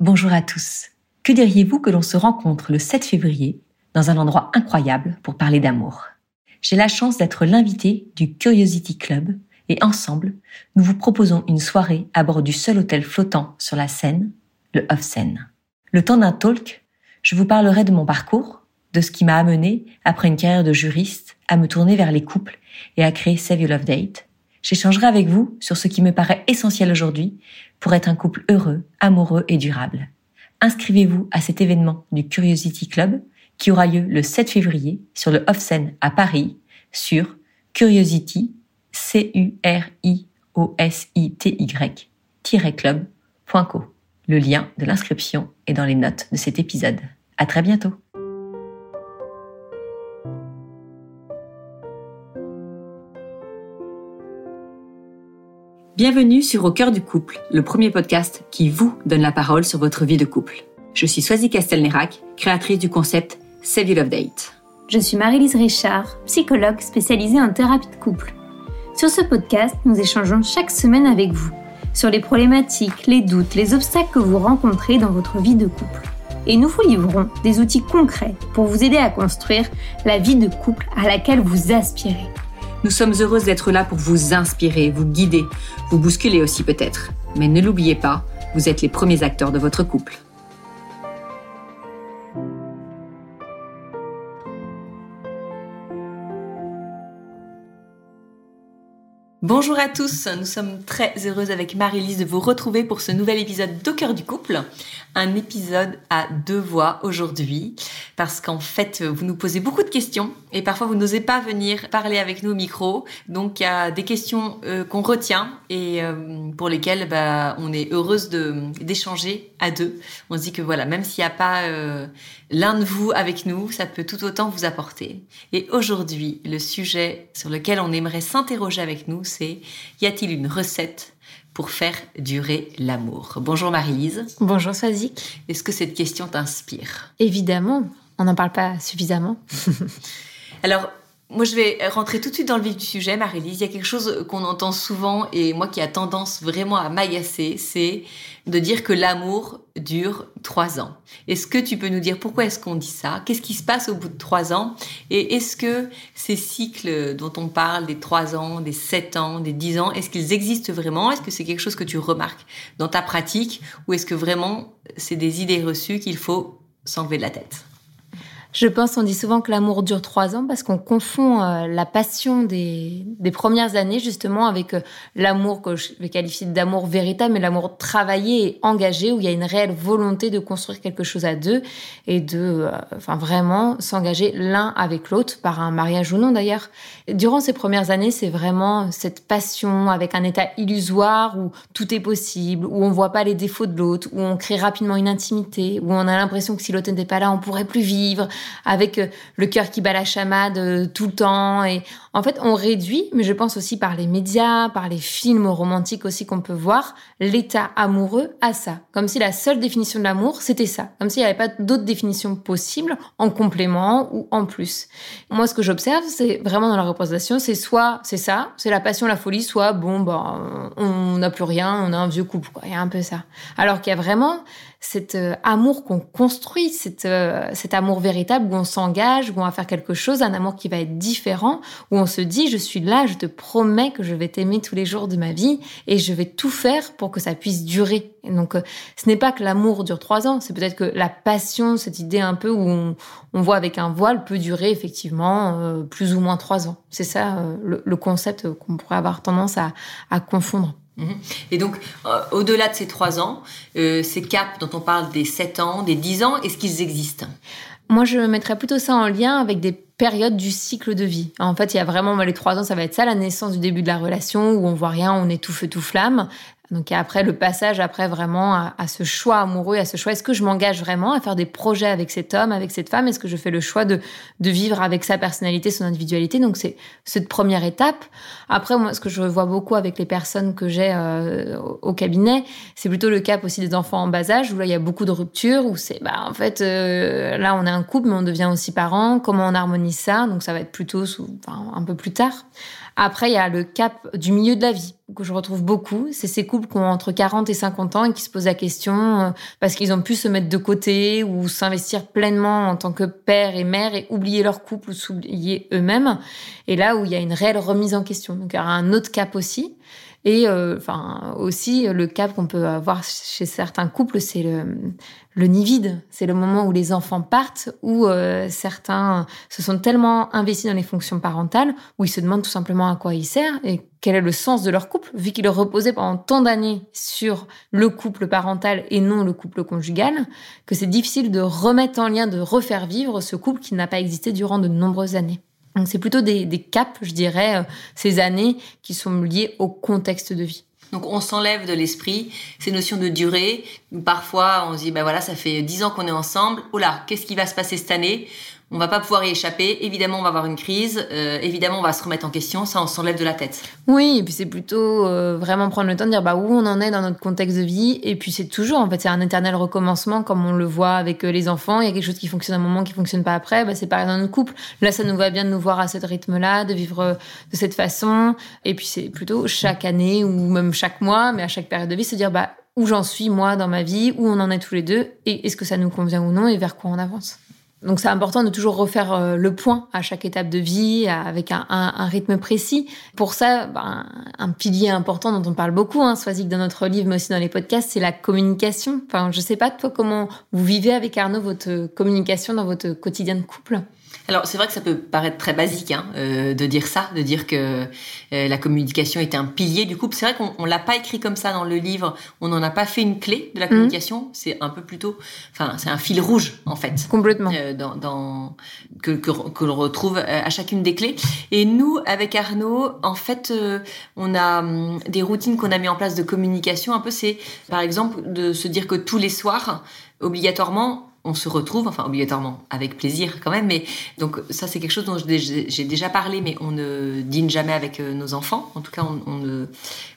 Bonjour à tous. Que diriez-vous que l'on se rencontre le 7 février dans un endroit incroyable pour parler d'amour? J'ai la chance d'être l'invité du Curiosity Club et ensemble, nous vous proposons une soirée à bord du seul hôtel flottant sur la Seine, le Off Seine. Le temps d'un talk, je vous parlerai de mon parcours, de ce qui m'a amené, après une carrière de juriste, à me tourner vers les couples et à créer Save Your Love Date. J'échangerai avec vous sur ce qui me paraît essentiel aujourd'hui pour être un couple heureux, amoureux et durable. Inscrivez-vous à cet événement du Curiosity Club qui aura lieu le 7 février sur le Off-Seine à Paris sur curiosity, c u r i o s i t y club.co. Le lien de l'inscription est dans les notes de cet épisode. À très bientôt. Bienvenue sur Au cœur du couple, le premier podcast qui vous donne la parole sur votre vie de couple. Je suis Swazi Castelnerac, créatrice du concept Save Your Love Date. Je suis Marie-Lise Richard, psychologue spécialisée en thérapie de couple. Sur ce podcast, nous échangeons chaque semaine avec vous sur les problématiques, les doutes, les obstacles que vous rencontrez dans votre vie de couple. Et nous vous livrons des outils concrets pour vous aider à construire la vie de couple à laquelle vous aspirez. Nous sommes heureuses d'être là pour vous inspirer, vous guider, vous bousculer aussi peut-être. Mais ne l'oubliez pas, vous êtes les premiers acteurs de votre couple. Bonjour à tous, nous sommes très heureuses avec Marie-Lise de vous retrouver pour ce nouvel épisode d'Au cœur du couple. Un épisode à deux voix aujourd'hui parce qu'en fait vous nous posez beaucoup de questions et parfois vous n'osez pas venir parler avec nous au micro. Donc il y a des questions euh, qu'on retient et euh, pour lesquelles bah, on est heureuse d'échanger à deux. On se dit que voilà, même s'il n'y a pas euh, l'un de vous avec nous, ça peut tout autant vous apporter. Et aujourd'hui, le sujet sur lequel on aimerait s'interroger avec nous, c'est y a-t-il une recette pour faire durer l'amour Bonjour Marie-Lise. Bonjour Swazik. Est-ce que cette question t'inspire? Évidemment, on n'en parle pas suffisamment. Alors, moi, je vais rentrer tout de suite dans le vif du sujet, Marie-Lise. Il y a quelque chose qu'on entend souvent et moi qui a tendance vraiment à m'agacer, c'est de dire que l'amour dure trois ans. Est-ce que tu peux nous dire pourquoi est-ce qu'on dit ça? Qu'est-ce qui se passe au bout de trois ans? Et est-ce que ces cycles dont on parle, des trois ans, des sept ans, des dix ans, est-ce qu'ils existent vraiment? Est-ce que c'est quelque chose que tu remarques dans ta pratique? Ou est-ce que vraiment c'est des idées reçues qu'il faut s'enlever de la tête? Je pense, on dit souvent que l'amour dure trois ans parce qu'on confond euh, la passion des, des, premières années justement avec euh, l'amour que je vais qualifier d'amour véritable, mais l'amour travaillé et engagé où il y a une réelle volonté de construire quelque chose à deux et de, euh, enfin vraiment s'engager l'un avec l'autre par un mariage ou non d'ailleurs. Durant ces premières années, c'est vraiment cette passion avec un état illusoire où tout est possible, où on voit pas les défauts de l'autre, où on crée rapidement une intimité, où on a l'impression que si l'autre n'était pas là, on pourrait plus vivre avec euh, le cœur qui bat la chamade euh, tout le temps. Et en fait, on réduit, mais je pense aussi par les médias, par les films romantiques aussi qu'on peut voir, l'état amoureux à ça. Comme si la seule définition de l'amour, c'était ça. Comme s'il n'y avait pas d'autres définitions possibles en complément ou en plus. Moi, ce que j'observe, c'est vraiment dans la représentation, c'est soit c'est ça, c'est la passion, la folie, soit bon, bah, on n'a plus rien, on a un vieux couple. Il y a un peu ça. Alors qu'il y a vraiment cet euh, amour qu'on construit, cet, euh, cet amour véritable où on s'engage, où on va faire quelque chose, un amour qui va être différent, où on se dit je suis là, je te promets que je vais t'aimer tous les jours de ma vie et je vais tout faire pour que ça puisse durer. Et donc euh, ce n'est pas que l'amour dure trois ans, c'est peut-être que la passion, cette idée un peu où on, voit avec un voile peut durer effectivement plus ou moins trois ans. C'est ça le, le, concept qu'on pourrait avoir tendance à, à confondre. Mhm. Et donc, euh, au-delà de ces trois ans, euh, ces caps dont on parle des sept ans, des dix ans, est-ce qu'ils existent? Moi, je mettrais plutôt ça en lien avec des périodes du cycle de vie. En fait, il y a vraiment les trois ans, ça va être ça, la naissance du début de la relation, où on voit rien, on est tout feu tout flamme. Donc après le passage après vraiment à, ce choix amoureux, à ce choix, est-ce que je m'engage vraiment à faire des projets avec cet homme, avec cette femme? Est-ce que je fais le choix de, de vivre avec sa personnalité, son individualité? Donc c'est cette première étape. Après moi, ce que je vois beaucoup avec les personnes que j'ai euh, au cabinet, c'est plutôt le cap aussi des enfants en bas âge où là il y a beaucoup de ruptures, où c'est bah en fait euh, là on est un couple mais on devient aussi parents. Comment on harmonise ça? Donc ça va être plutôt sous, enfin, un peu plus tard. Après, il y a le cap du milieu de la vie que je retrouve beaucoup. C'est ces couples qui ont entre 40 et 50 ans et qui se posent la question euh, parce qu'ils ont pu se mettre de côté ou s'investir pleinement en tant que père et mère et oublier leur couple ou s'oublier eux-mêmes. Et là où il y a une réelle remise en question. Donc il y aura un autre cap aussi. Et euh, enfin aussi le cap qu'on peut avoir chez certains couples, c'est le, le nid vide. C'est le moment où les enfants partent, où euh, certains se sont tellement investis dans les fonctions parentales, où ils se demandent tout simplement à quoi ils servent et quel est le sens de leur couple, vu qu'ils reposaient pendant tant d'années sur le couple parental et non le couple conjugal, que c'est difficile de remettre en lien, de refaire vivre ce couple qui n'a pas existé durant de nombreuses années. Donc c'est plutôt des, caps, je dirais, euh, ces années qui sont liées au contexte de vie. Donc on s'enlève de l'esprit ces notions de durée. Parfois on se dit ben voilà ça fait dix ans qu'on est ensemble. Là qu'est-ce qui va se passer cette année? On va pas pouvoir y échapper. Évidemment, on va avoir une crise. Euh, évidemment, on va se remettre en question. Ça, on s'enlève de la tête. Oui, et puis c'est plutôt euh, vraiment prendre le temps de dire bah, où on en est dans notre contexte de vie. Et puis c'est toujours, en fait, c'est un éternel recommencement, comme on le voit avec euh, les enfants. Il y a quelque chose qui fonctionne un moment, qui fonctionne pas après. Bah, c'est pareil dans notre couple. Là, ça nous va bien de nous voir à ce rythme-là, de vivre de cette façon. Et puis c'est plutôt chaque année ou même chaque mois, mais à chaque période de vie, se dire bah, où j'en suis moi dans ma vie, où on en est tous les deux, et est-ce que ça nous convient ou non, et vers quoi on avance. Donc c'est important de toujours refaire euh, le point à chaque étape de vie avec un, rythme précis. Pour ça, ben, un pilier important dont on parle beaucoup, hein, soit dans notre livre, mais aussi dans les podcasts, c'est la communication. Enfin, je sais pas toi comment vous vivez avec Arnaud votre communication dans votre quotidien de couple? Alors c'est vrai que ça peut paraître très basique hein, euh, de dire ça, de dire que euh, la communication était un pilier du couple. C'est vrai qu'on l'a pas écrit comme ça dans le livre. On n'en a pas fait une clé de la mhm. communication. C'est un peu plutôt, enfin c'est un fil rouge en fait. Complètement. Euh, dans, dans, que que, que l'on retrouve à chacune des clés. Et nous avec Arnaud, en fait, on a hum, des routines qu'on a mis en place de communication. Un peu c'est par exemple de se dire que tous les soirs obligatoirement on se retrouve, enfin obligatoirement, avec plaisir quand même, mais donc ça c'est quelque chose dont j'ai déjà parlé, mais on ne dîne jamais avec euh, nos enfants, en tout cas on, ne,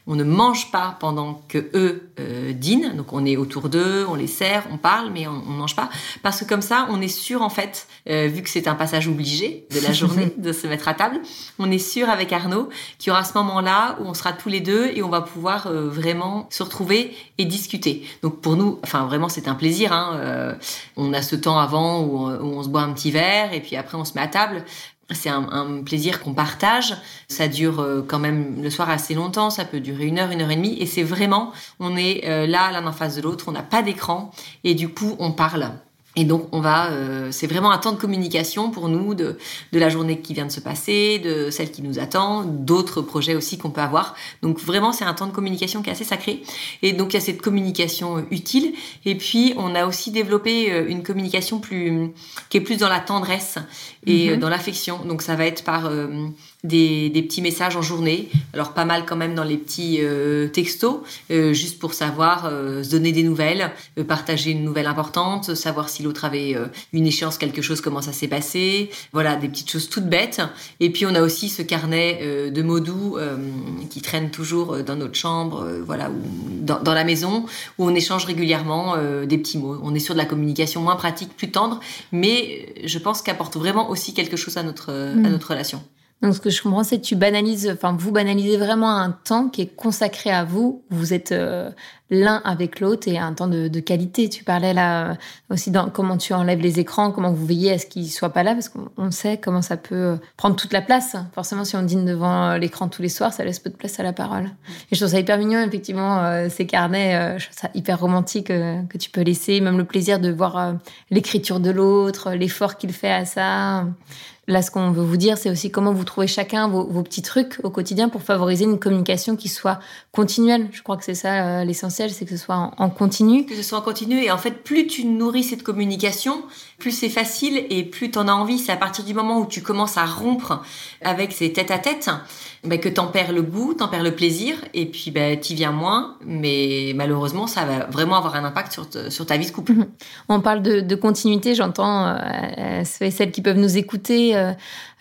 on ne mange pas pendant que eux euh, dînent, donc on est autour d'eux, on les sert, on parle, mais on, ne mange pas, parce que comme ça on est sûr en fait, euh, vu que c'est un passage obligé de la journée de se mettre à table, on est sûr avec Arnaud qu'il y aura ce moment-là où on sera tous les deux et on va pouvoir vraiment se retrouver et discuter. Donc pour nous, enfin vraiment c'est un plaisir, hein, on a ce temps avant où on, se boit un petit verre et puis après on se met à table. C'est un, plaisir qu'on partage. Ça dure euh, quand même le soir assez longtemps. Ça peut durer une heure, une heure et demie. Et c'est vraiment, on est euh, là, l'un en face de l'autre. On n'a pas d'écran. Et du coup, on parle. Et donc on va, euh, c'est vraiment un temps de communication pour nous de, de la journée qui vient de se passer, de celle qui nous attend, d'autres projets aussi qu'on peut avoir. Donc vraiment c'est un temps de communication qui est assez sacré. Et donc il y a cette communication euh, utile. Et puis on a aussi développé euh, une communication plus qui est plus dans la tendresse et mhm. dans l'affection. Donc ça va être par des, des, petits messages en journée. Alors pas mal quand même dans les petits euh, textos, euh, juste pour savoir euh, se donner des nouvelles, partager une nouvelle importante, savoir si l'autre avait une échéance, quelque chose, comment ça s'est passé. Voilà, des petites choses toutes bêtes. Et puis on a aussi ce carnet de mots doux qui traîne toujours dans notre chambre, voilà, ou dans, dans, la maison, où on échange régulièrement des petits mots. On est sur de la communication moins pratique, plus tendre, mais je pense qu'apporte vraiment aussi quelque chose à notre, à mm. notre relation. Donc, ce que je comprends, c'est que tu banalises, enfin, vous banalisez vraiment un temps qui est consacré à vous. Vous êtes euh, l'un avec l'autre et un temps de, qualité. Tu parlais là aussi dans comment tu enlèves les écrans, comment vous veillez à ce qu'ils soient pas là, parce qu'on sait comment ça peut prendre toute la place. Forcément, si on dîne devant l'écran tous les soirs, ça laisse peu de place à la parole. Et je trouve ça hyper mignon, effectivement, euh, ces carnets. Euh, je trouve ça hyper romantique que tu peux laisser, même le plaisir de voir l'écriture de l'autre, l'effort qu'il fait à ça. Là, ce qu'on veut vous dire, c'est aussi comment vous trouvez chacun vos, petits trucs au quotidien pour favoriser une communication qui soit continuelle. Je crois que c'est ça euh, l'essentiel, c'est que ce soit en, continu. Que ce soit en continu. Et en fait, plus tu nourris cette communication, plus c'est facile et plus tu en as envie. C'est à partir du moment où tu commences à rompre avec ces tête-à-tête ben, que t'en perds le goût, t'en perds le plaisir, et puis ben, t'y viens moins. Mais malheureusement, ça va vraiment avoir un impact sur, sur ta vie de couple. On parle de, continuité, j'entends euh, et celles qui peuvent nous écouter. Euh,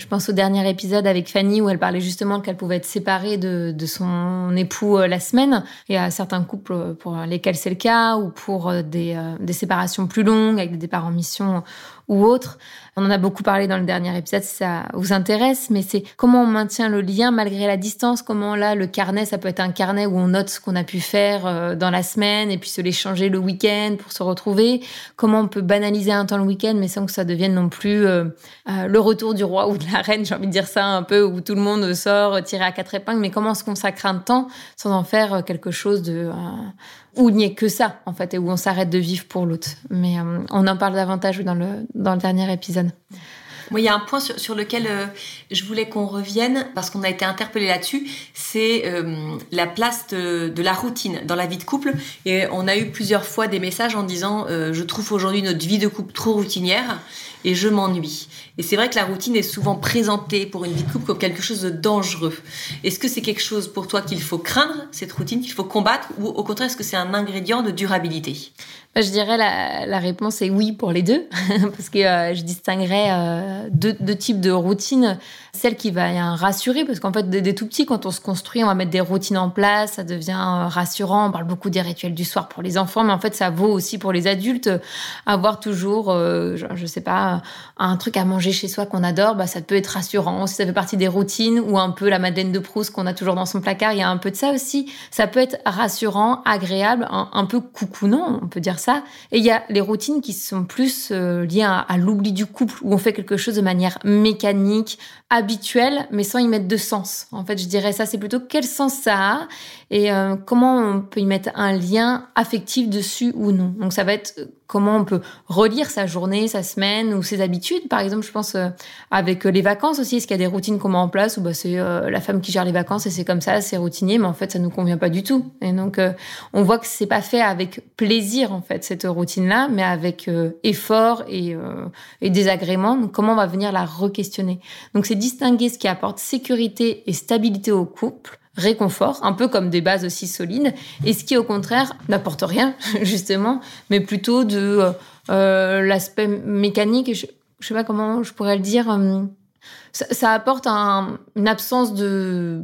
je pense au dernier épisode avec Fanny où elle parlait justement qu'elle pouvait être séparée de, son époux la semaine. Il y a certains couples pour lesquels c'est le cas ou pour des, des séparations plus longues avec des départs en mission ou autres. On en a beaucoup parlé dans le dernier épisode si ça vous intéresse, mais c'est comment on maintient le lien malgré la distance, comment là le carnet, ça peut être un carnet où on note ce qu'on a pu faire euh, dans la semaine et puis se l'échanger le week-end pour se retrouver, comment on peut banaliser un temps le week-end mais sans que ça devienne non plus euh, euh, le retour du roi ou de la j'ai envie de dire ça un peu, où tout le monde sort tiré à quatre épingles, mais comment se consacrer un temps sans en faire quelque chose de où il n'y ait que ça, en fait, et où on s'arrête de vivre pour l'autre? Mais euh, on en parle davantage dans le, dans le dernier épisode. Il y a un point sur, lequel euh, je voulais qu'on revienne, parce qu'on a été interpellé là-dessus, c'est euh, la place de, la routine dans la vie de couple. Et on a eu plusieurs fois des messages en disant Je trouve aujourd'hui notre vie de couple trop routinière et je m'ennuie. Et c'est vrai que la routine est souvent présentée pour une vie de couple comme quelque chose de dangereux. Est-ce que c'est quelque chose pour toi qu'il faut craindre, cette routine, qu'il faut combattre, ou au contraire, est-ce que c'est un ingrédient de durabilité? Je dirais la, la réponse est oui pour les deux, parce que euh, je distinguerais euh, deux, deux, types de routines. Celle qui va rassurer, parce qu'en fait, dès, tout petit, quand on se construit, on va mettre des routines en place, ça devient euh, rassurant. On parle beaucoup des rituels du soir pour les enfants, mais en fait, ça vaut aussi pour les adultes. Avoir toujours, je, je, sais pas, un truc à manger chez soi qu'on adore, bah, ça peut être rassurant. Si ça fait partie des routines, ou un peu la Madeleine de Proust qu'on a toujours dans son placard, il y a un peu de ça aussi. Ça peut être rassurant, agréable, un, un peu coucounant, on peut dire Et il y a les routines qui sont plus euh, liées à, l'oubli du couple, où on fait quelque chose de manière mécanique, habituelle, mais sans y mettre de sens. En fait, je dirais ça, c'est plutôt quel sens ça a et euh, comment on peut y mettre un lien affectif dessus ou non. Donc ça va être euh, comment on peut relire sa journée, sa semaine ou ses habitudes. Par exemple, je pense avec les vacances aussi, est-ce qu'il y a des routines qu'on met en place où bah, c'est la femme qui gère les vacances et c'est comme ça, c'est routinier, mais en fait ça nous convient pas du tout. Et donc on voit que c'est pas fait avec plaisir en fait cette routine-là, mais avec euh, effort et, euh, et désagrément. Donc, comment on va venir la re-questionner? Donc, c'est distinguer ce qui apporte sécurité et stabilité au couple réconfort, un peu comme des bases aussi solides, et ce qui au contraire n'apporte rien, justement, mais plutôt de euh, l'aspect mécanique, je, je sais pas comment je pourrais le dire, ça, apporte une absence de,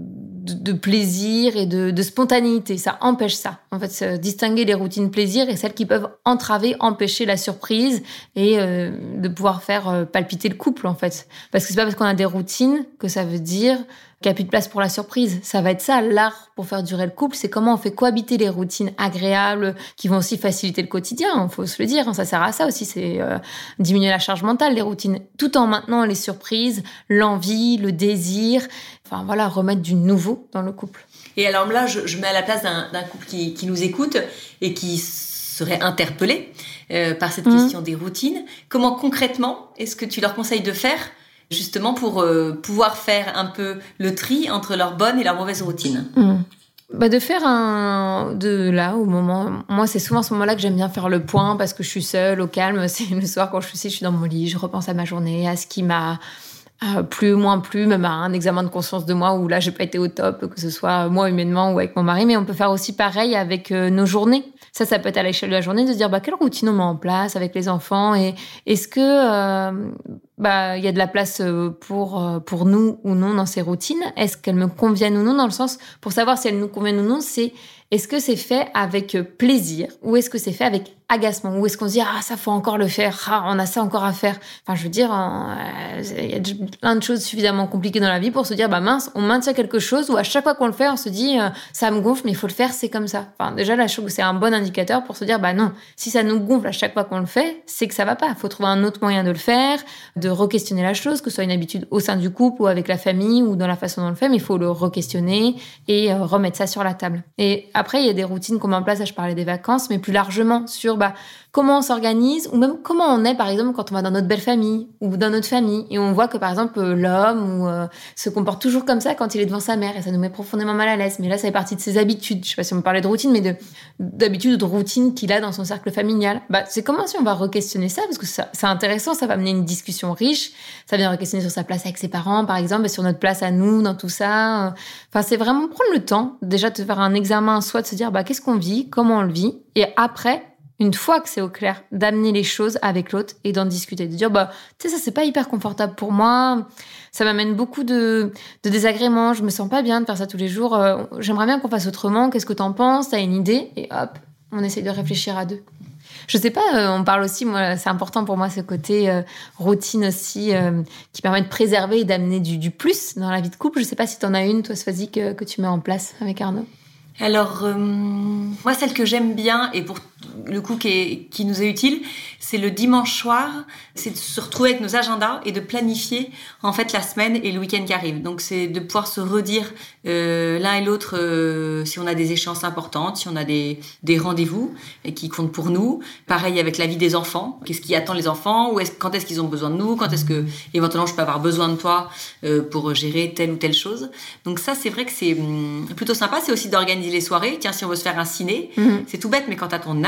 plaisir et de, spontanéité. Ça empêche ça. En fait, distinguer les routines plaisir et celles qui peuvent entraver, empêcher la surprise et euh, de pouvoir faire euh, palpiter le couple, en fait. Parce que c'est pas parce qu'on a des routines que ça veut dire qu'il n'y a plus de place pour la surprise. Ça va être ça, l'art pour faire durer le couple, c'est comment on fait cohabiter les routines agréables qui vont aussi faciliter le quotidien, il faut se le dire. Hein. Ça sert à ça aussi, c'est euh, diminuer la charge mentale, les routines, tout en maintenant les surprises, l'envie, le désir. Enfin voilà, remettre du nouveau dans le couple. Et alors là, je, je mets à la place d'un couple qui, qui, nous écoute et qui serait interpellé euh, par cette mmh. question des routines. Comment concrètement est-ce que tu leur conseilles de faire justement pour euh, pouvoir faire un peu le tri entre leurs bonnes et leurs mauvaises routines? Mmh. Bah de faire un de là au moment moi c'est souvent ce moment-là que j'aime bien faire le point parce que je suis seule au calme c'est le soir quand je suis je suis dans mon lit je repense à ma journée à ce qui m'a euh, plus moins plus même à un examen de conscience de moi où là j'ai pas été au top que ce soit moi humainement ou avec mon mari mais on peut faire aussi pareil avec euh, nos journées. Ça, ça peut être à l'échelle de la journée de se dire bah, quelle routine on met en place avec les enfants et est-ce que euh, bah il y a de la place euh, pour euh, pour nous ou non dans ces routines? Est-ce qu'elles me conviennent ou non Dans le sens pour savoir si elles nous conviennent ou non, c'est est-ce que c'est fait avec plaisir ou est-ce que c'est fait avec agacement Ou est-ce qu'on se dit ah ça faut encore le faire, ah on a ça encore à faire. Enfin je veux dire, euh, il y a plein de choses suffisamment compliquées dans la vie pour se dire bah mince on maintient quelque chose ou à chaque fois qu'on le fait on se dit euh, ça me gonfle mais il faut le faire c'est comme ça. Enfin déjà là je que c'est un bon indicateur pour se dire bah non si ça nous gonfle à chaque fois qu'on le fait c'est que ça va pas. Faut trouver un autre moyen de le faire, de re-questionner la chose, que ce soit une habitude au sein du couple ou avec la famille ou dans la façon dont on le fait mais il faut le re-questionner et euh, remettre ça sur la table. Et après il y a des routines qu'on met en place. je parlais des vacances mais plus largement sur bah, comment on s'organise ou même comment on est par exemple quand on va dans notre belle famille ou dans notre famille et on voit que par exemple l'homme ou, euh, se comporte toujours comme ça quand il est devant sa mère et ça nous met profondément mal à l'aise. Mais là, ça fait partie de ses habitudes. Je sais pas si on parlait de routine, mais de d'habitude ou de routine qu'il a dans son cercle familial. Bah, c'est comment si on va re-questionner ça parce que c'est intéressant, ça va mener une discussion riche. Ça vient re-questionner sur sa place avec ses parents, par exemple, et sur notre place à nous dans tout ça. Enfin, c'est vraiment prendre le temps déjà de faire un examen, soit de se dire bah qu'est-ce qu'on vit, comment on le vit, et après une fois que c'est au clair, d'amener les choses avec l'autre et d'en discuter, de dire bah tu sais ça c'est pas hyper confortable pour moi, ça m'amène beaucoup de, de désagréments, je me sens pas bien de faire ça tous les jours, euh, j'aimerais bien qu'on fasse autrement, qu'est-ce que t'en penses, t'as une idée? Et hop, on essaye de réfléchir à deux. Je sais pas, euh, on parle aussi, moi, c'est important pour moi ce côté euh, routine aussi qui permet de préserver et d'amener du, du, plus dans la vie de couple. Je sais pas si tu en as une, toi, Swazi, que, que tu mets en place avec Arnaud. Alors, moi, celle que j'aime bien, et pour le coup qui, qui nous est utile, c'est le dimanche soir, c'est de se retrouver avec nos agendas et de planifier en fait la semaine et le week-end qui arrive. Donc c'est de pouvoir se redire euh, l'un et l'autre euh, si on a des échéances importantes, si on a des, des rendez-vous et qui comptent pour nous. Pareil avec la vie des enfants, qu'est-ce qui attend les enfants, ou est quand est-ce qu'ils ont besoin de nous, quand est-ce que éventuellement je peux avoir besoin de toi euh, pour gérer telle ou telle chose? Donc ça c'est vrai que c'est hum, plutôt sympa. C'est aussi d'organiser les soirées. Tiens si on veut se faire un ciné, mm-hmm. c'est tout bête, mais quand à ton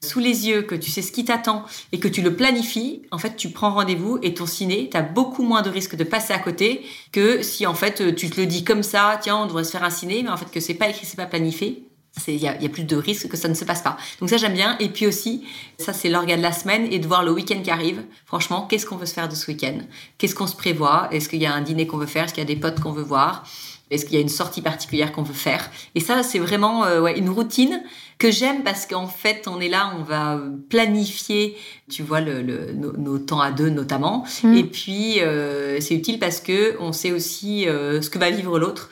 sous les yeux, que tu sais ce qui t'attend et que tu le planifies, en fait, tu prends rendez-vous et ton ciné, tu as beaucoup moins de risques de passer à côté que si en fait tu te le dis comme ça, tiens, on devrait se faire un ciné, mais en fait que c'est pas écrit, c'est pas planifié. Il y, a, plus de risques que ça ne se passe pas. Donc ça j'aime bien. Et puis aussi, ça c'est l'organe de la semaine et de voir le week-end qui arrive. Franchement, qu'est-ce qu'on veut se faire de ce week-end? Qu'est-ce qu'on se prévoit? Est-ce qu'il y a un dîner qu'on veut faire? Est-ce qu'il y a des potes qu'on veut voir? Est-ce qu'il y a une sortie particulière qu'on veut faire? Et ça, c'est vraiment euh, une routine que j'aime parce qu'en fait, on est là, on va planifier, tu vois, le, le, nos, temps à deux notamment. Mm. Et puis, euh, c'est utile parce que on sait aussi euh, ce que va vivre l'autre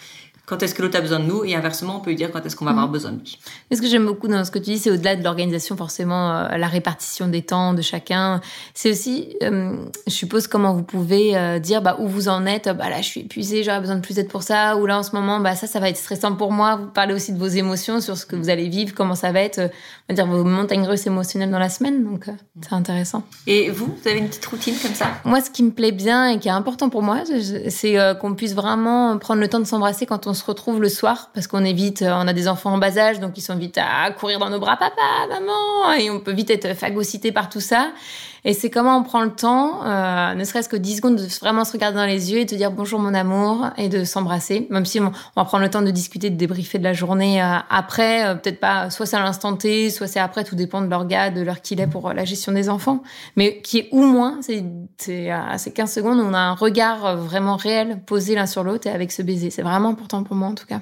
quand est-ce que l'autre a besoin de nous et inversement on peut lui dire quand est-ce qu'on va avoir mm. besoin de lui. ce que j'aime beaucoup dans ce que tu dis, c'est au-delà de l'organisation forcément euh, la répartition des temps de chacun. C'est aussi, euh, je suppose, comment vous pouvez euh, dire bah, où vous en êtes. Bah là, je suis épuisée, j'aurais besoin de plus d'aide pour ça. Ou là, en ce moment, bah ça, ça va être stressant pour moi. Vous parlez aussi de vos émotions, sur ce que vous allez vivre, comment ça va être, on va dire vos montagnes russes émotionnelles dans la semaine. Donc c'est intéressant. Et vous, vous avez une petite routine comme ça? Moi, ce qui me plaît bien et qui est important pour moi, c'est qu'on puisse vraiment prendre le temps de s'embrasser quand on se retrouve le soir parce qu'on est vite, on a des enfants en bas âge, donc ils sont vite à courir dans nos bras, papa, maman, et on peut vite être phagocyté par tout ça. Et c'est comment on prend le temps, euh, ne serait-ce que 10 secondes, de vraiment se regarder dans les yeux et te dire bonjour mon amour et de s'embrasser. Même si on, va prendre le temps de discuter, de débriefer de la journée euh, après, euh, peut-être pas, soit c'est à l'instant T, soit c'est après, tout dépend de leur gars, de l'heure qu'il est pour la gestion des enfants. Mais qui est ou moins, c'est, à ces 15 secondes, on a un regard vraiment réel posé l'un sur l'autre et avec ce baiser. C'est vraiment important pour moi en tout cas.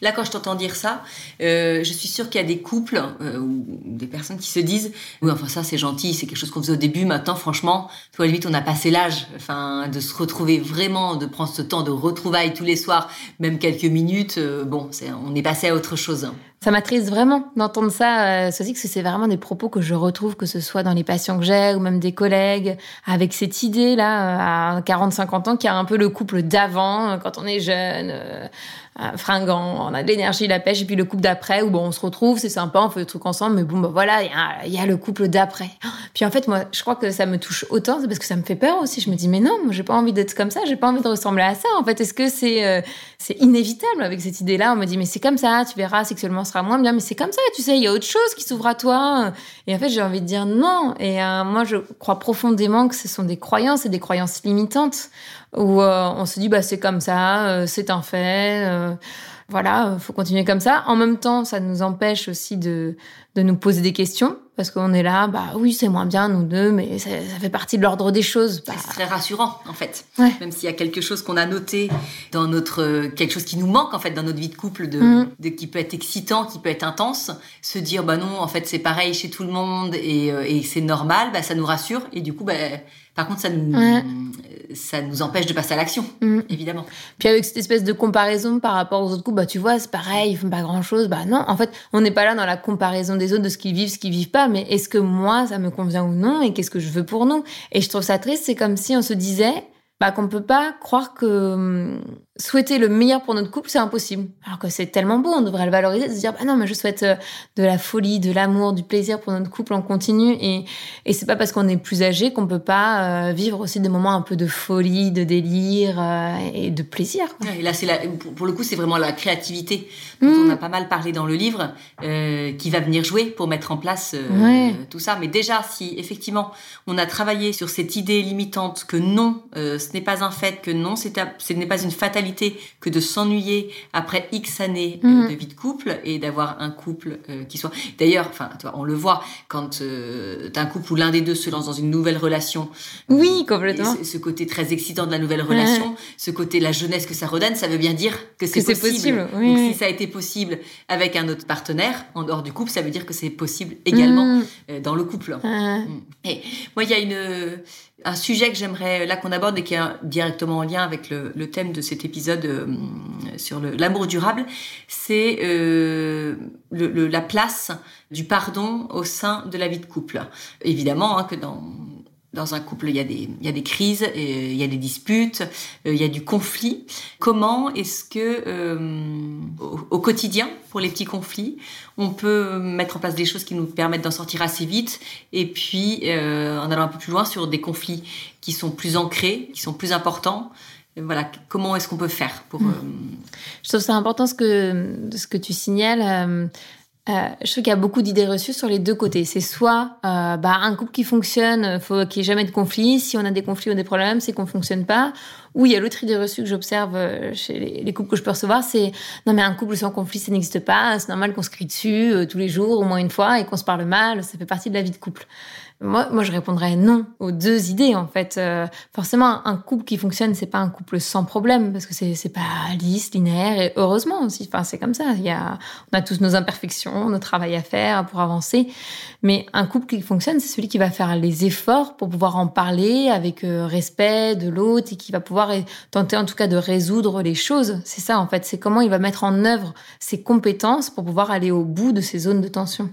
Là, quand je t'entends dire ça, je suis sûre qu'il y a des couples ou des personnes qui se disent oui, enfin ça c'est gentil, c'est quelque chose qu'on faisait au début Maintenant, franchement, toi, limite, on a passé l'âge, enfin, de se retrouver vraiment, de prendre ce temps de retrouvailles tous les soirs, même quelques minutes. Euh, bon, on est passé à autre chose. Ça m'attriste vraiment d'entendre ça, euh, ceci, que c'est vraiment des propos que je retrouve, que ce soit dans les patients que j'ai ou même des collègues, avec cette idée-là, euh, à 40-50 ans, qui a un peu le couple d'avant, quand on est jeune, fringant, on a de l'énergie, la pêche, et puis le couple d'après, où bon, on se retrouve, c'est sympa, on fait des trucs ensemble, mais bon, bah voilà, il y a, le couple d'après. Puis en fait, moi, je crois que ça me touche autant, c'est parce que ça me fait peur aussi. Je me dis, mais non, moi, j'ai pas envie d'être comme ça, j'ai pas envie de ressembler à ça. En fait, est-ce que c'est euh, inévitable avec cette idée-là? On me dit, mais c'est comme ça, tu verras, sexuellement, sera moins bien, mais c'est comme ça, tu sais, il y a autre chose qui s'ouvre à toi. Et en fait, j'ai envie de dire non. Et euh, moi, je crois profondément que ce sont des croyances et des croyances limitantes où euh, on se dit bah c'est comme ça, euh, c'est un fait, euh, voilà, faut continuer comme ça. En même temps, ça nous empêche aussi de de nous poser des questions parce qu'on est là, bah oui c'est moins bien nous deux, mais ça, fait partie de l'ordre des choses. C'est très rassurant en fait, même s'il y a quelque chose qu'on a noté dans notre quelque chose qui nous manque en fait dans notre vie de couple, de, mm. de qui peut être excitant, qui peut être intense, se dire bah non en fait c'est pareil chez tout le monde et, et c'est normal, bah ça nous rassure et du coup bah par contre, ça nous, ça nous empêche de passer à l'action, mm. évidemment. Puis avec cette espèce de comparaison par rapport aux autres couples, bah tu vois, c'est pareil, ils font pas grand chose. Bah non, en fait, on n'est pas là dans la comparaison des autres, de ce qu'ils vivent, ce qu'ils vivent pas, mais est-ce que moi, ça me convient ou non, et qu'est-ce que je veux pour nous? Et je trouve ça triste, c'est comme si on se disait, bah, qu'on peut pas croire que hum, souhaiter le meilleur pour notre couple, c'est impossible. Alors que c'est tellement beau, on devrait le valoriser, de se dire, bah non, mais je souhaite euh, de la folie, de l'amour, du plaisir pour notre couple en continu. Et, et c'est pas parce qu'on est plus âgé qu'on peut pas euh, vivre aussi des moments un peu de folie, de délire euh, et de plaisir. Et là, c'est pour le coup, c'est vraiment la créativité dont on a mmh. pas mal parlé dans le livre, qui va venir jouer pour mettre en place tout ça. Mais déjà, si effectivement, on a travaillé sur cette idée limitante que non, ce n'est pas un fait, que non, ce n'est pas une fatalité que de s'ennuyer après X années euh, Mhm. de vie de couple et d'avoir un couple euh, qui soit. D'ailleurs, enfin, on le voit quand euh, t'as un couple où l'un des deux se lance dans une nouvelle relation. Oui, complètement. ce, ce côté très excitant de la nouvelle relation, ce côté la jeunesse que ça redonne, ça veut bien dire que c'est possible. possible, oui, Donc oui. si ça a été possible avec un autre partenaire en dehors du couple, ça veut dire que c'est possible également Mhm. euh, dans le couple. Euh, Et moi, il y a une, un sujet que j'aimerais là qu'on aborde et qui est un- directement en lien avec le, thème de cet épisode euh, sur l'amour durable, c'est euh, le- la place du pardon au sein de la vie de couple. Évidemment hein, que dans dans un couple, il y a des, il y a des crises, et il y a des disputes, euh, il y a du conflit. Comment est-ce que, euh, au, au quotidien, pour les petits conflits, on peut mettre en place des choses qui nous permettent d'en sortir assez vite, et puis euh, en allant un peu plus loin sur des conflits qui sont plus ancrés, qui sont plus importants? Voilà, comment est-ce qu'on peut faire pour euh, Je trouve ça important ce que, ce que tu signales. euh, euh, je trouve qu'il y a beaucoup d'idées reçues sur les deux côtés. C'est soit euh, bah, un couple qui fonctionne, faut qu'il n'y ait jamais de conflit. Si on a des conflits ou des problèmes, c'est qu'on fonctionne pas. Ou il y a l'autre idée reçue que j'observe euh, chez les, les couples que je peux recevoir, c'est non mais un couple sans conflit ça n'existe pas. C'est normal qu'on se crie dessus euh, tous les jours au moins une fois et qu'on se parle mal. Ça fait partie de la vie de couple. Moi, je répondrais non aux deux idées en fait. Euh, forcément, un couple qui fonctionne, c'est pas un couple sans problème parce que c'est c'est pas lisse, linéaire et heureusement aussi. Enfin, c'est comme ça. Il y a, on a tous nos imperfections, nos travail à faire pour avancer. Mais un couple qui fonctionne, c'est celui qui va faire les efforts pour pouvoir en parler avec euh, respect de l'autre et qui va pouvoir tenter en tout cas de résoudre les choses. C'est ça en fait. C'est comment il va mettre en œuvre ses compétences pour pouvoir aller au bout de ces zones de tension.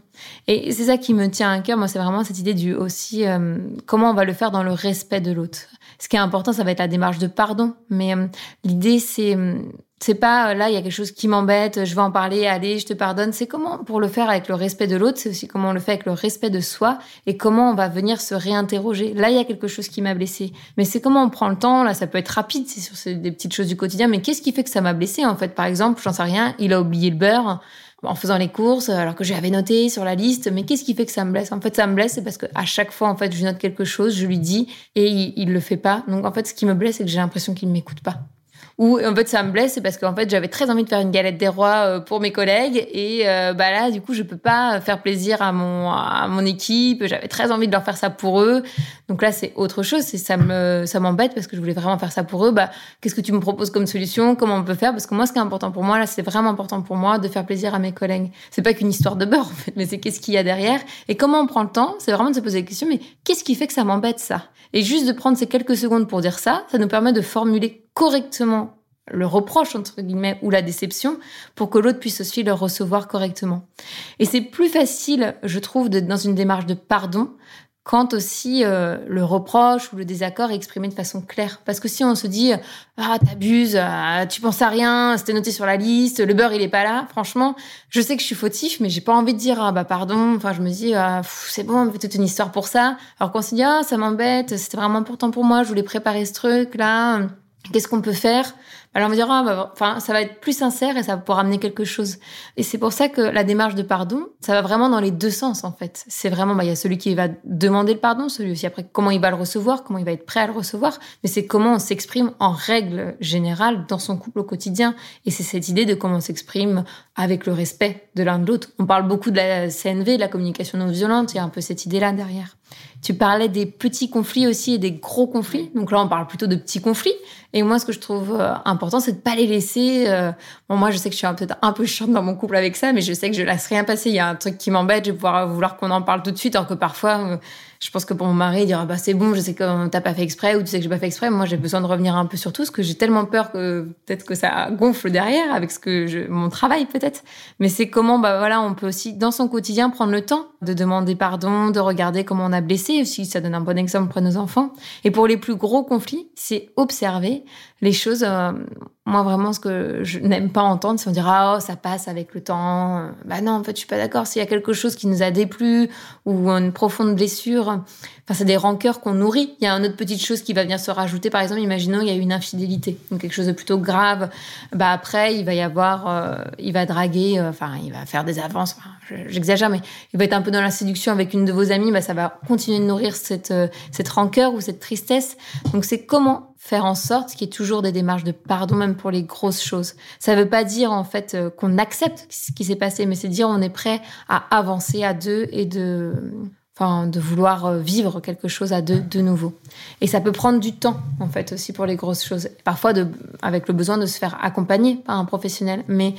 Et c'est ça qui me tient à cœur. Moi, c'est vraiment cette idée du aussi euh, comment on va le faire dans le respect de l'autre. Ce qui est important, ça va être la démarche de pardon. Mais euh, l'idée, c'est euh, c'est pas là, il y a quelque chose qui m'embête, je vais en parler, allez, je te pardonne. C'est comment pour le faire avec le respect de l'autre, c'est aussi comment on le fait avec le respect de soi et comment on va venir se réinterroger. Là, il y a quelque chose qui m'a blessé. Mais c'est comment on prend le temps. Là, ça peut être rapide, c'est sur des petites choses du quotidien. Mais qu'est-ce qui fait que ça m'a blessé en fait? Par exemple, j'en sais rien, il a oublié le beurre en faisant les courses alors que j'avais noté sur la liste mais qu'est-ce qui fait que ça me blesse? En fait ça me blesse c'est parce que à chaque fois en fait je note quelque chose je lui dis et il, il le fait pas. Donc en fait ce qui me blesse c'est que j'ai l'impression qu'il m'écoute pas ou en fait ça me blesse c'est parce qu'en fait j'avais très envie de faire une galette des rois euh, pour mes collègues. Et euh, bah là du coup je peux pas faire plaisir à mon à mon équipe. J'avais très envie de leur faire ça pour eux. Donc là c'est autre chose. C'est ça me ça m'embête parce que je voulais vraiment faire ça pour eux. Bah qu'est-ce que tu me proposes comme solution? Comment on peut faire? Parce que moi ce qui est important pour moi là c'est vraiment important pour moi de faire plaisir à mes collègues. C'est pas qu'une histoire de beurre en fait mais c'est qu'est-ce qu'il y a derrière. Et comment on prend le temps? C'est vraiment de se poser la question mais qu'est-ce qui fait que ça m'embête ça? Et juste de prendre ces quelques secondes pour dire ça ça nous permet de formuler correctement le reproche entre guillemets ou la déception pour que l'autre puisse aussi le recevoir correctement. Et c'est plus facile je trouve de, dans une démarche de pardon quand aussi euh, le reproche ou le désaccord est exprimé de façon claire. Parce que si on se dit ah t'abuses, ah, tu penses à rien, c'était noté sur la liste, le beurre il est pas là, franchement, je sais que je suis fautif, mais j'ai pas envie de dire ah bah pardon. Enfin je me dis ah, c'est bon, toute une histoire pour ça. Alors qu'on se dit ah ça m'embête, c'était vraiment important pour moi, je voulais préparer ce truc là. Qu'est-ce qu'on peut faire? Alors on va dire, ah, bah, enfin, ça va être plus sincère et ça va pouvoir amener quelque chose. Et c'est pour ça que la démarche de pardon, ça va vraiment dans les deux sens en fait. C'est vraiment, bah, il y a celui qui va demander le pardon, celui aussi après comment il va le recevoir, comment il va être prêt à le recevoir, mais c'est comment on s'exprime en règle générale dans son couple au quotidien. Et c'est cette idée de comment on s'exprime avec le respect de l'un de l'autre. On parle beaucoup de la CNV, de la communication non violente, il y a un peu cette idée-là derrière. Tu parlais des petits conflits aussi et des gros conflits. Donc là, on parle plutôt de petits conflits. Et moi, ce que je trouve euh, important, c'est de pas les laisser. euh, Bon, moi, je sais que je suis peut-être un peu chiante dans mon couple avec ça, mais je sais que je laisse rien passer. Il y a un truc qui m'embête, je vais pouvoir vouloir qu'on en parle tout de suite, alors que parfois, euh, je pense que pour mon mari, il dira bah c'est bon, je sais que t'as pas fait exprès ou tu sais que j'ai pas fait exprès. Moi, j'ai besoin de revenir un peu sur tout, parce que j'ai tellement peur que peut-être que ça gonfle derrière avec ce que je, mon travail peut-être. Mais c'est comment bah voilà, on peut aussi dans son quotidien prendre le temps de demander pardon, de regarder comment on a blessé. Aussi, ça donne un bon exemple pour nos enfants. Et pour les plus gros conflits, c'est observer les choses. euh, moi, vraiment, ce que je n'aime pas entendre, c'est on dira, oh, ça passe avec le temps. Bah non, en fait, je suis pas d'accord. S'il y a quelque chose qui nous a déplu ou une profonde blessure, enfin, c'est des rancœurs qu'on nourrit. Il y a une autre petite chose qui va venir se rajouter. Par exemple, imaginons, il y a une infidélité, donc quelque chose de plutôt grave. Bah après, il va y avoir, euh, il va draguer, euh, enfin, il va faire des avances. J'exagère, mais il va être un peu dans la séduction avec une de vos amies. Bah, ça va continuer de nourrir cette, euh, cette rancœur ou cette tristesse. Donc, c'est comment faire en sorte qu'il y ait toujours des démarches de pardon, même pour les grosses choses. Ça ne veut pas dire en fait euh, qu'on accepte ce qui s'est passé, mais c'est dire on est prêt à avancer à deux et de, enfin, de vouloir euh, vivre quelque chose à deux de nouveau. Et ça peut prendre du temps en fait aussi pour les grosses choses. Parfois de, avec le besoin de se faire accompagner par un professionnel, mais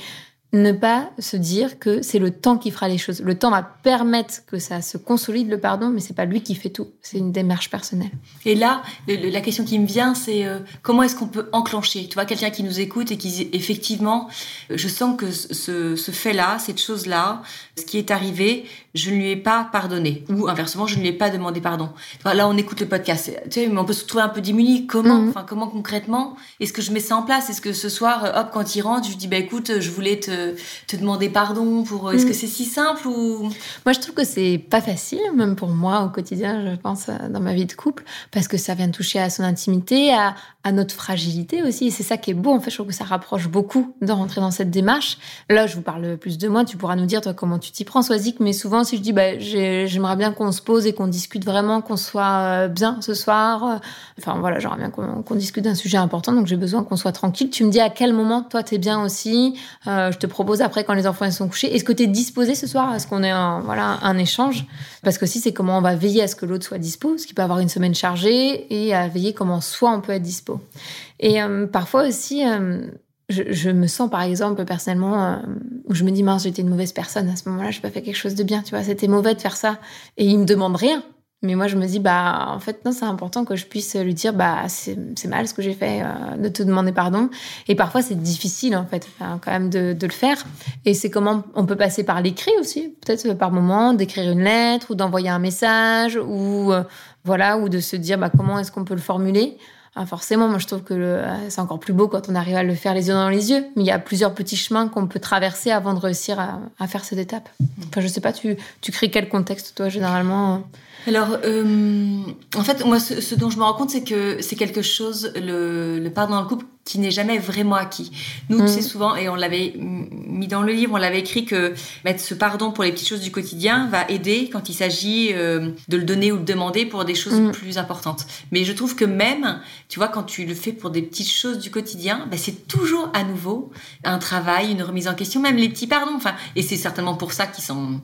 ne pas se dire que c'est le temps qui fera les choses. Le temps va permettre que ça se consolide le pardon, mais c'est pas lui qui fait tout. C'est une démarche personnelle. Et là, la question qui me vient, c'est euh, comment est-ce qu'on peut enclencher? Tu vois, quelqu'un qui nous écoute et qui effectivement, je sens que ce, ce fait-là, cette chose-là, ce qui est arrivé, je ne lui ai pas pardonné. Ou inversement, je ne lui ai pas demandé pardon. Là, on écoute le podcast. Tu sais, mais on peut se trouver un peu démuni. Comment, enfin, comment concrètement est-ce que je mets ça en place? Est-ce que ce soir, hop, quand il rentre, je lui dis, bah écoute, je voulais te, te demander pardon pour. Est-ce que mhm. c'est si simple ou? Moi, je trouve que c'est pas facile, même pour moi au quotidien, je pense, dans ma vie de couple, parce que ça vient toucher à son intimité, à, à notre fragilité aussi. Et c'est ça qui est beau. En fait, je trouve que ça rapproche beaucoup de rentrer dans cette démarche. Là, je vous parle plus de moi. Tu pourras nous dire, toi, comment tu t'y prends, Soisic. Mais souvent, si je dis, bah, j'aimerais bien qu'on se pose et qu'on discute vraiment, qu'on soit euh, bien ce soir. Enfin, voilà, j'aimerais bien qu'on discute d'un sujet important. Donc, j'ai besoin qu'on soit tranquille. Tu me dis à quel moment, toi, t'es bien aussi. Euh, je te propose après, quand les enfants sont couchés. Est-ce que t'es disposé ce soir? À ce qu'on ait un, voilà, un échange? Parce que si c'est comment on va veiller à ce que l'autre soit dispo, parce qu'il peut avoir une semaine chargée et à veiller comment soit on peut être dispo. Et euh, parfois aussi, euh, je, me sens par exemple personnellement euh, où je me dis mince j'étais une mauvaise personne à ce moment-là, j'ai pas fait quelque chose de bien, tu vois, c'était mauvais de faire ça. Et il me demande rien. Mais moi, je me dis, bah, en fait, non, c'est important que je puisse lui dire, bah, c'est mal ce que j'ai fait, de te demander pardon. Et parfois, c'est difficile, en fait, quand même, de, le faire. Et c'est comment on peut passer par l'écrit aussi, peut-être par moment, d'écrire une lettre ou d'envoyer un message ou, voilà, ou de se dire, bah, comment est-ce qu'on peut le formuler. Ah, forcément, moi je trouve que c'est encore plus beau quand on arrive à le faire les yeux dans les yeux. Mais il y a plusieurs petits chemins qu'on peut traverser avant de réussir à, faire cette étape. Enfin, je sais pas, tu, tu crées quel contexte toi généralement alors, euh, en fait, moi, ce, dont je me rends compte, c'est que c'est quelque chose, le, le pardon dans le couple, qui n'est jamais vraiment acquis. Nous, tu mm. souvent, et on l'avait mis dans le livre, on l'avait écrit que mettre ce pardon pour les petites choses du quotidien va aider quand il s'agit euh, de le donner ou de demander pour des choses mm. plus importantes. Mais je trouve que même, tu vois, quand tu le fais pour des petites choses du quotidien, bah, c'est toujours à nouveau un travail, une remise en question, même les petits pardons. Enfin, et c'est certainement pour ça qu'ils sont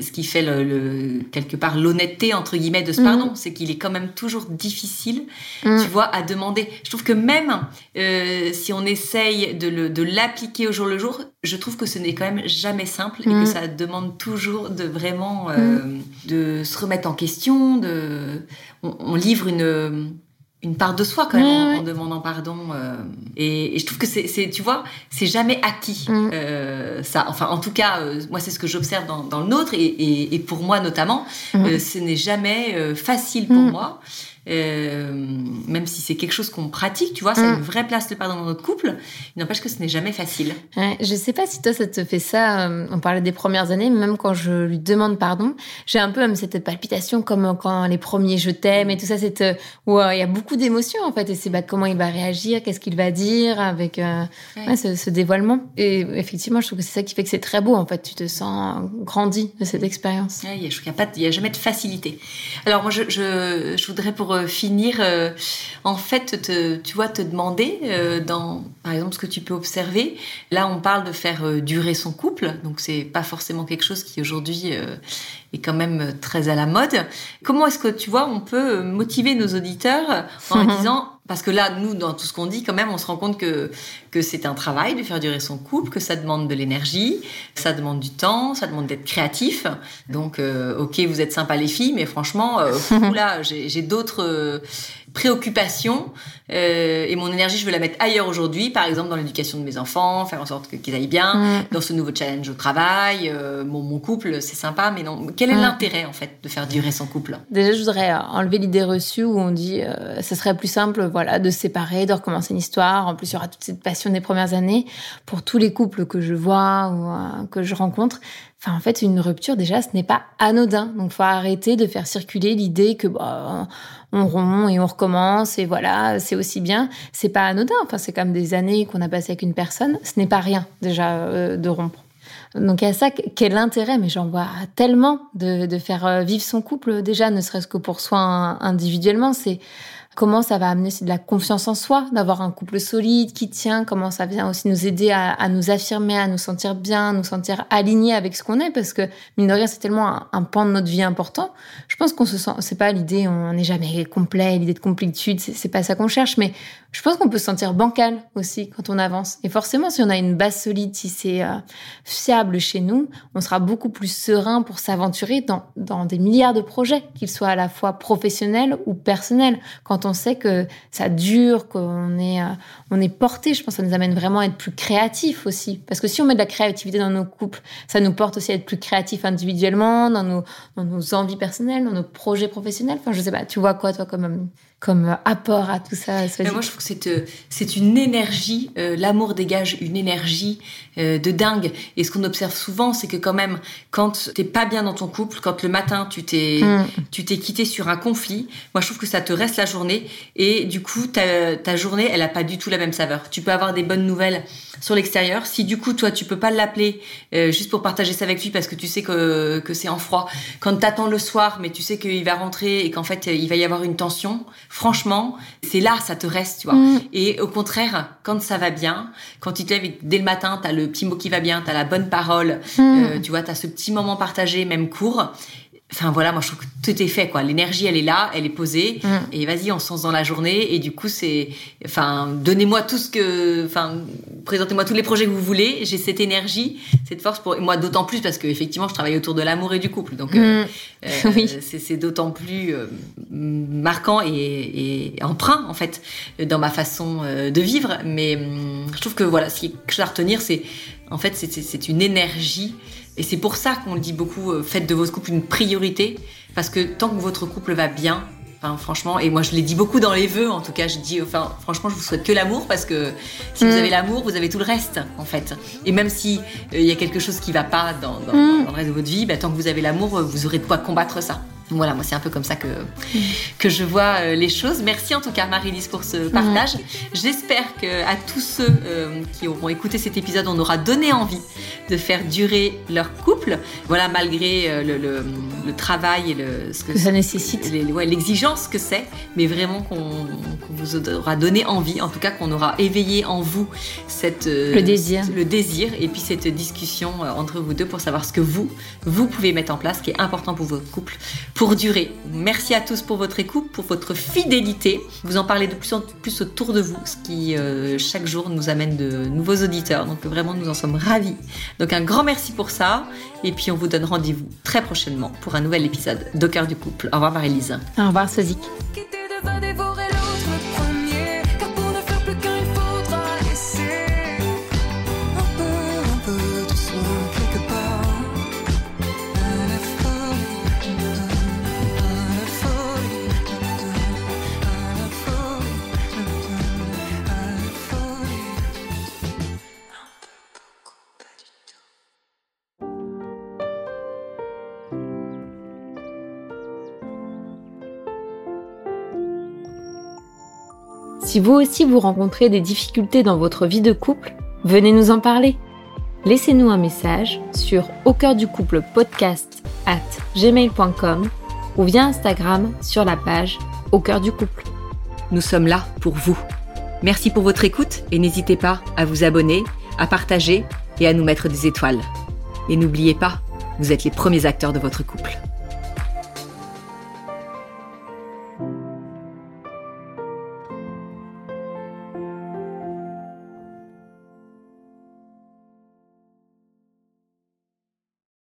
ce qui fait le, quelque part l'honnêteté entre guillemets de ce pardon, mm. c'est qu'il est quand même toujours difficile, mm. tu vois, à demander. Je trouve que même euh, si on essaye de l'appliquer au jour le jour, je trouve que ce n'est quand même jamais simple et que mm. ça demande toujours de vraiment euh, de se remettre en question. De, on livre une une part de soi quand même en, demandant pardon euh, et, je trouve que c'est tu vois c'est jamais acquis mm. euh, ça enfin en tout cas euh, moi c'est ce que j'observe dans, dans, le nôtre et, et, pour moi notamment mm. ce n'est jamais facile pour mm. moi euh, même si c'est quelque chose qu'on pratique, tu vois, c'est mm. une vraie place de pardon dans notre couple, il n'empêche que ce n'est jamais facile. Ouais, je sais pas si toi ça te fait ça, euh, on parlait des premières années, même quand je lui demande pardon, j'ai un peu même cette palpitation comme quand les premiers je t'aime et tout ça, c'est euh, où il y a beaucoup d'émotions en fait, et c'est bah, comment il va réagir, qu'est-ce qu'il va dire avec ce, ce, dévoilement. Et effectivement, je trouve que c'est ça qui fait que c'est très beau en fait, tu te sens grandi de cette expérience. Je trouve qu'il n'y a, a, jamais de facilité. Alors moi, je, je, je voudrais pour euh, finir, euh, en fait, te, tu vois, te demander, euh, dans, par exemple, ce que tu peux observer. Là, on parle de faire durer son couple, donc c'est pas forcément quelque chose qui aujourd'hui est quand même très à la mode. Comment est-ce que, tu vois, on peut motiver nos auditeurs en disant, parce que là, nous, dans tout ce qu'on dit, quand même, on se rend compte que, que c'est un travail de faire durer son couple, que ça demande de l'énergie, ça demande du temps, ça demande d'être créatif. Donc, euh, ok, vous êtes sympa les filles, mais franchement, euh, là, j'ai d'autres euh, préoccupations euh, et mon énergie, je veux la mettre ailleurs aujourd'hui, par exemple dans l'éducation de mes enfants, faire en sorte qu'ils aillent bien, mm. dans ce nouveau challenge au travail. Mon couple, c'est sympa, mais non. Quel est mm. l'intérêt en fait de faire durer son couple? Déjà, je voudrais enlever l'idée reçue où on dit ce serait plus simple, voilà, de se séparer, de recommencer une histoire. En plus, il y aura toute cette passion des premières années. Pour tous les couples que je vois ou euh, que je rencontre, Enfin, en fait, une rupture, déjà, ce n'est pas anodin. Donc, faut arrêter de faire circuler l'idée que bah, on rompt et on recommence et voilà, c'est aussi bien. C'est pas anodin. Enfin, c'est comme des années qu'on a passées avec une personne. Ce n'est pas rien déjà euh, de rompre. Donc a ça, quel intérêt, mais j'en vois tellement de, de, faire euh, vivre son couple déjà, ne serait-ce que pour soi individuellement. C'est comment ça va amener de la confiance en soi, d'avoir un couple solide qui tient, comment ça vient aussi nous aider à, nous affirmer, à nous sentir bien, à nous sentir alignés avec ce qu'on est, parce que mine de rien, c'est tellement un, pan de notre vie important. Je pense qu'on se sent, c'est pas l'idée, on n'est jamais complet, l'idée de complétude, c'est pas ça qu'on cherche, mais je pense qu'on peut se sentir bancal aussi quand on avance. Et forcément, si on a une base solide, si c'est euh, fiable chez nous, on sera beaucoup plus serein pour s'aventurer dans, dans des milliards de projets, qu'ils soient à la fois professionnels ou personnels. Quand on sait que ça dure, qu'on est, euh, est porté, je pense que ça nous amène vraiment à être plus créatifs aussi. Parce que si on met de la créativité dans nos couples, ça nous porte aussi à être plus créatifs individuellement, dans nos, dans nos envies personnelles, dans nos projets professionnels. Enfin, je sais pas, tu vois quoi, toi, comme comme apport à tout ça Mais Moi, je trouve que c'est euh, une énergie. Euh, l'amour dégage une énergie euh, de dingue. Et ce qu'on observe souvent, c'est que quand même, quand t'es pas bien dans ton couple, quand le matin tu t'es mm. tu t'es quitté sur un conflit, moi je trouve que ça te reste la journée. Et du coup, ta, ta journée, elle a pas du tout la même saveur. Tu peux avoir des bonnes nouvelles sur l'extérieur. Si du coup, toi, tu peux pas l'appeler juste pour partager ça avec lui parce que tu sais que que c'est en froid. Quand t'attends le soir, mais tu sais qu'il va rentrer et qu'en fait il va y avoir une tension franchement, c'est là, ça te reste, tu vois. Mm. Et au contraire, quand ça va bien, quand tu te lèves dès le matin, t'as le petit mot qui va bien, t'as la bonne parole, mm. euh, tu vois, t'as ce petit moment partagé, même court. Enfin voilà, moi je trouve que tout est fait quoi. L'énergie elle est là, elle est posée mm. et vas-y on se lance dans la journée et du coup c'est, enfin donnez-moi tout ce que, enfin présentez-moi tous les projets que vous voulez. J'ai cette énergie, cette force pour moi d'autant plus parce que effectivement je travaille autour de l'amour et du couple donc euh, mm. euh, oui. c'est d'autant plus euh, marquant et, et, emprunt en fait dans ma façon de vivre. Mais hum, je trouve que voilà ce qui est à retenir c'est en fait c'est une énergie et c'est pour ça qu'on le dit beaucoup, euh, faites de votre couple une priorité, parce que tant que votre couple va bien, Enfin, franchement, et moi je l'ai dit beaucoup dans les vœux, en tout cas, je dis, enfin, franchement, je vous souhaite que l'amour parce que si vous mm. avez l'amour, vous avez tout le reste, en fait. Et même si euh, il y a quelque chose qui va pas dans, dans, mm. dans le reste de votre vie, bah, tant que vous avez l'amour, vous aurez de quoi combattre ça. Voilà, moi c'est un peu comme ça que, que je vois euh, les choses. Merci en tout cas Marie-Lise pour ce partage. J'espère que à tous ceux euh, qui auront écouté cet épisode, on aura donné envie de faire durer leur couple. Voilà, malgré euh, le, le, travail et le, ce que, ça nécessite. L'exigence que c'est, mais vraiment qu'on vous aura donné envie, en tout cas qu'on aura éveillé en vous cette, le désir. Le désir et puis cette discussion entre vous deux pour savoir ce que vous, vous pouvez mettre en place, qui est important pour votre couple pour durer. Merci à tous pour votre écoute, pour votre fidélité. Vous en parlez de plus en plus autour de vous, ce qui euh, chaque jour nous amène de nouveaux auditeurs. Donc vraiment, nous en sommes ravis. Donc un grand merci pour ça. Et puis on vous donne rendez-vous très prochainement pour un nouvel épisode d'Au cœur du couple. Au revoir Marie-Lise. Au revoir Sozik. Si vous aussi vous rencontrez des difficultés dans votre vie de couple, venez nous en parler. Laissez-nous un message sur au cœur du couple podcast at gmail.com ou via Instagram sur la page au cœur du couple. Nous sommes là pour vous. Merci pour votre écoute et n'hésitez pas à vous abonner, à partager et à nous mettre des étoiles. Et n'oubliez pas, vous êtes les premiers acteurs de votre couple.